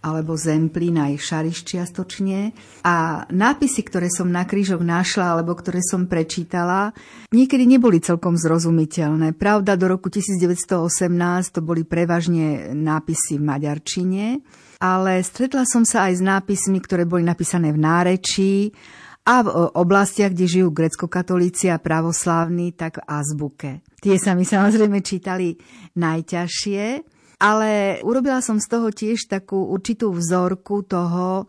alebo Zemplín aj Šariš čiastočne. A nápisy, ktoré som na krížoch našla alebo ktoré som prečítala, niekedy neboli celkom zrozumiteľné. Pravda, do roku 1918 to boli prevažne nápisy v maďarčine, ale stretla som sa aj s nápismi, ktoré boli napísané v nárečí a v oblastiach, kde žijú grecko-katolíci a pravoslávni, tak v azbuke. Tie sa mi samozrejme čítali najťažšie. Ale urobila som z toho tiež takú určitú vzorku toho,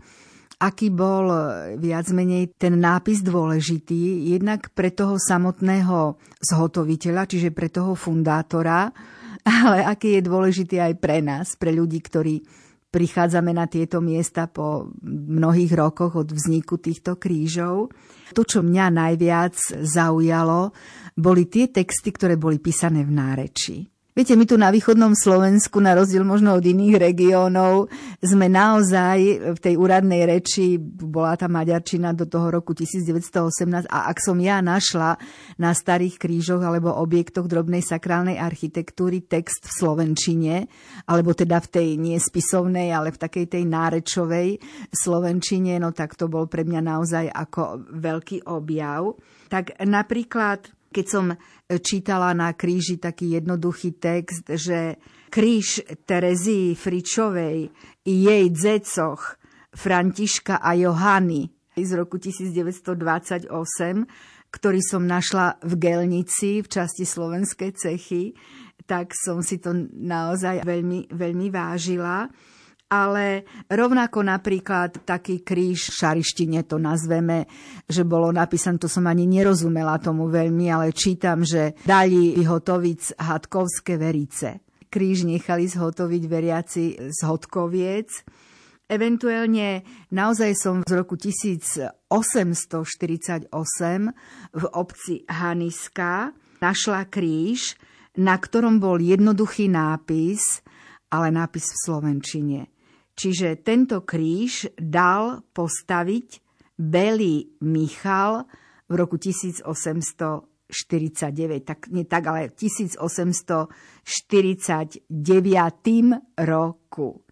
aký bol viac menej ten nápis dôležitý, jednak pre toho samotného zhotoviteľa, čiže pre toho fundátora, ale aký je dôležitý aj pre nás, pre ľudí, ktorí prichádzame na tieto miesta po mnohých rokoch od vzniku týchto krížov. To, čo mňa najviac zaujalo, boli tie texty, ktoré boli písané v nárečí. Viete, my tu na východnom Slovensku, na rozdiel možno od iných regiónov, sme naozaj v tej úradnej reči, bola tá maďarčina do toho roku 1918 a ak som ja našla na starých krížoch alebo objektoch drobnej sakrálnej architektúry text v slovenčine, alebo teda v tej niespisovnej, ale v takej tej nárečovej slovenčine, no tak to bol pre mňa naozaj ako veľký objav. Tak napríklad keď som čítala na kríži taký jednoduchý text, že kríž Terezii Fričovej i jej dzecoch Františka a Johany z roku 1928, ktorý som našla v Gelnici v časti slovenskej cechy, tak som si to naozaj veľmi, veľmi vážila ale rovnako napríklad taký kríž v šarištine to nazveme, že bolo napísané, to som ani nerozumela tomu veľmi, ale čítam, že dali vyhotoviť Hadkovské verice. Kríž nechali zhotoviť veriaci z Hodkoviec. Eventuálne naozaj som z roku 1848 v obci Haniska našla kríž, na ktorom bol jednoduchý nápis, ale nápis v slovenčine. Čiže tento kríž dal postaviť Belý Michal v roku 1849, tak nie tak, ale 1849 roku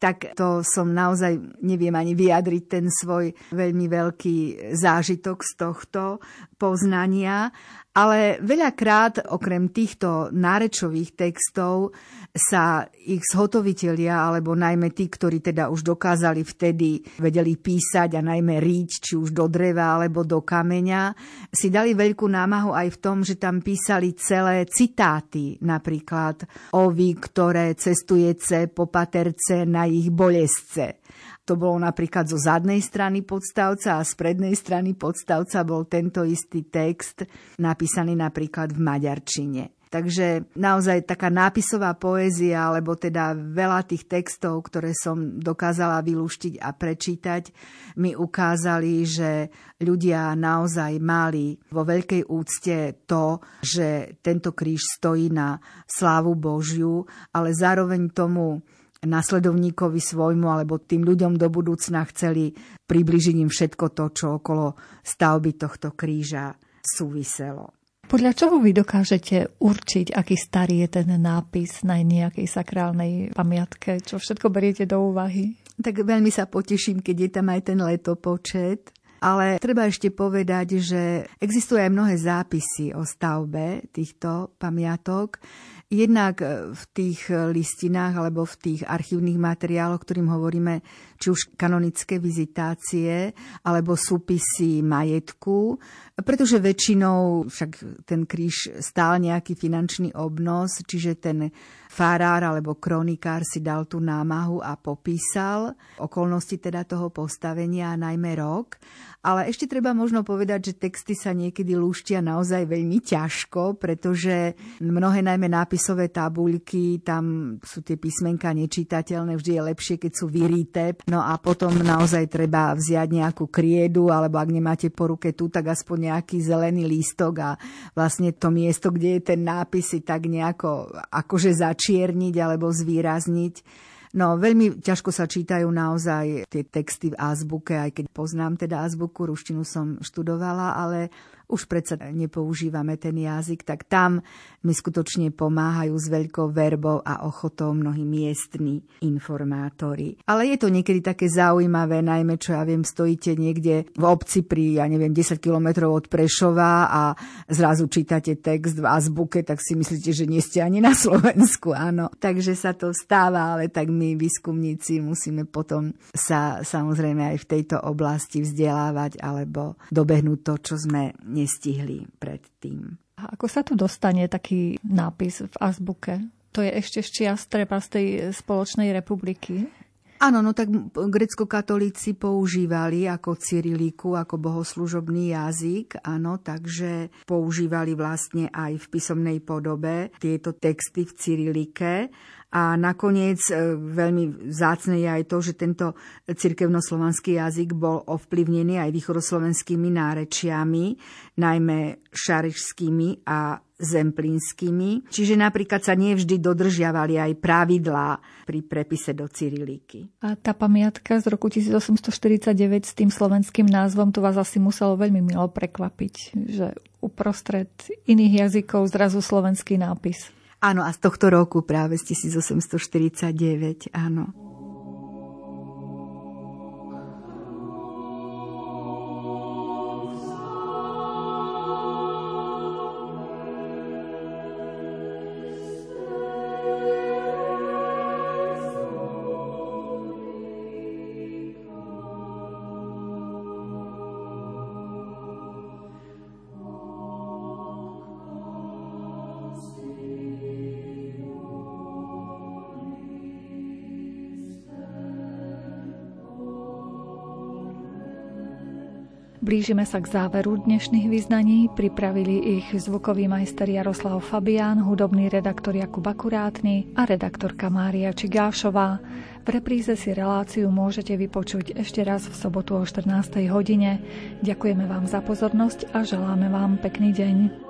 tak to som naozaj neviem ani vyjadriť ten svoj veľmi veľký zážitok z tohto poznania. Ale veľakrát, okrem týchto nárečových textov, sa ich zhotovitelia, alebo najmä tí, ktorí teda už dokázali vtedy, vedeli písať a najmä ríť, či už do dreva alebo do kameňa, si dali veľkú námahu aj v tom, že tam písali celé citáty, napríklad o vy, ktoré cestujece po paterce na ich bolesce to bolo napríklad zo zadnej strany podstavca a z prednej strany podstavca bol tento istý text napísaný napríklad v maďarčine. Takže naozaj taká nápisová poézia, alebo teda veľa tých textov, ktoré som dokázala vylúštiť a prečítať, mi ukázali, že ľudia naozaj mali vo veľkej úcte to, že tento kríž stojí na slávu Božiu, ale zároveň tomu nasledovníkovi svojmu alebo tým ľuďom do budúcna chceli približiť im všetko to, čo okolo stavby tohto kríža súviselo. Podľa čoho vy dokážete určiť, aký starý je ten nápis na nejakej sakrálnej pamiatke? Čo všetko beriete do úvahy? Tak veľmi sa poteším, keď je tam aj ten letopočet. Ale treba ešte povedať, že existujú aj mnohé zápisy o stavbe týchto pamiatok. Jednak e, v tých e, listinách alebo v tých archívnych materiáloch, ktorým hovoríme, či už kanonické vizitácie alebo súpisy majetku, pretože väčšinou však ten kríž stál nejaký finančný obnos, čiže ten farár alebo kronikár si dal tú námahu a popísal okolnosti teda toho postavenia a najmä rok. Ale ešte treba možno povedať, že texty sa niekedy lúštia naozaj veľmi ťažko, pretože mnohé najmä nápisové tabuľky, tam sú tie písmenka nečitateľné, vždy je lepšie, keď sú vyrité. No a potom naozaj treba vziať nejakú kriedu, alebo ak nemáte po ruke tu, tak aspoň nejaký zelený lístok a vlastne to miesto, kde je ten nápis, tak nejako akože začierniť alebo zvýrazniť. No, veľmi ťažko sa čítajú naozaj tie texty v azbuke, aj keď poznám teda azbuku, ruštinu som študovala, ale už predsa nepoužívame ten jazyk, tak tam mi skutočne pomáhajú s veľkou verbou a ochotou mnohí miestni informátori. Ale je to niekedy také zaujímavé, najmä čo ja viem, stojíte niekde v obci pri, ja neviem, 10 kilometrov od Prešova a zrazu čítate text v azbuke, tak si myslíte, že nie ste ani na Slovensku, áno. Takže sa to stáva, ale tak my výskumníci musíme potom sa samozrejme aj v tejto oblasti vzdelávať alebo dobehnúť to, čo sme nestihli predtým. A ako sa tu dostane taký nápis v azbuke? To je ešte z čias treba z tej spoločnej republiky? Áno, no tak grecko-katolíci používali ako cyriliku, ako bohoslužobný jazyk, áno, takže používali vlastne aj v písomnej podobe tieto texty v cyrilike a nakoniec e, veľmi zácne je aj to, že tento cirkevnoslovanský jazyk bol ovplyvnený aj východoslovenskými nárečiami, najmä šarišskými a zemplínskymi. Čiže napríklad sa nevždy dodržiavali aj pravidlá pri prepise do Cyriliky. A tá pamiatka z roku 1849 s tým slovenským názvom, to vás asi muselo veľmi milo prekvapiť, že uprostred iných jazykov zrazu slovenský nápis. Áno, a z tohto roku práve z 1849, áno. Blížime sa k záveru dnešných vyznaní. Pripravili ich zvukový majster Jaroslav Fabián, hudobný redaktor Jakub Akurátny a redaktorka Mária Čigášová. V repríze si reláciu môžete vypočuť ešte raz v sobotu o 14. hodine. Ďakujeme vám za pozornosť a želáme vám pekný deň.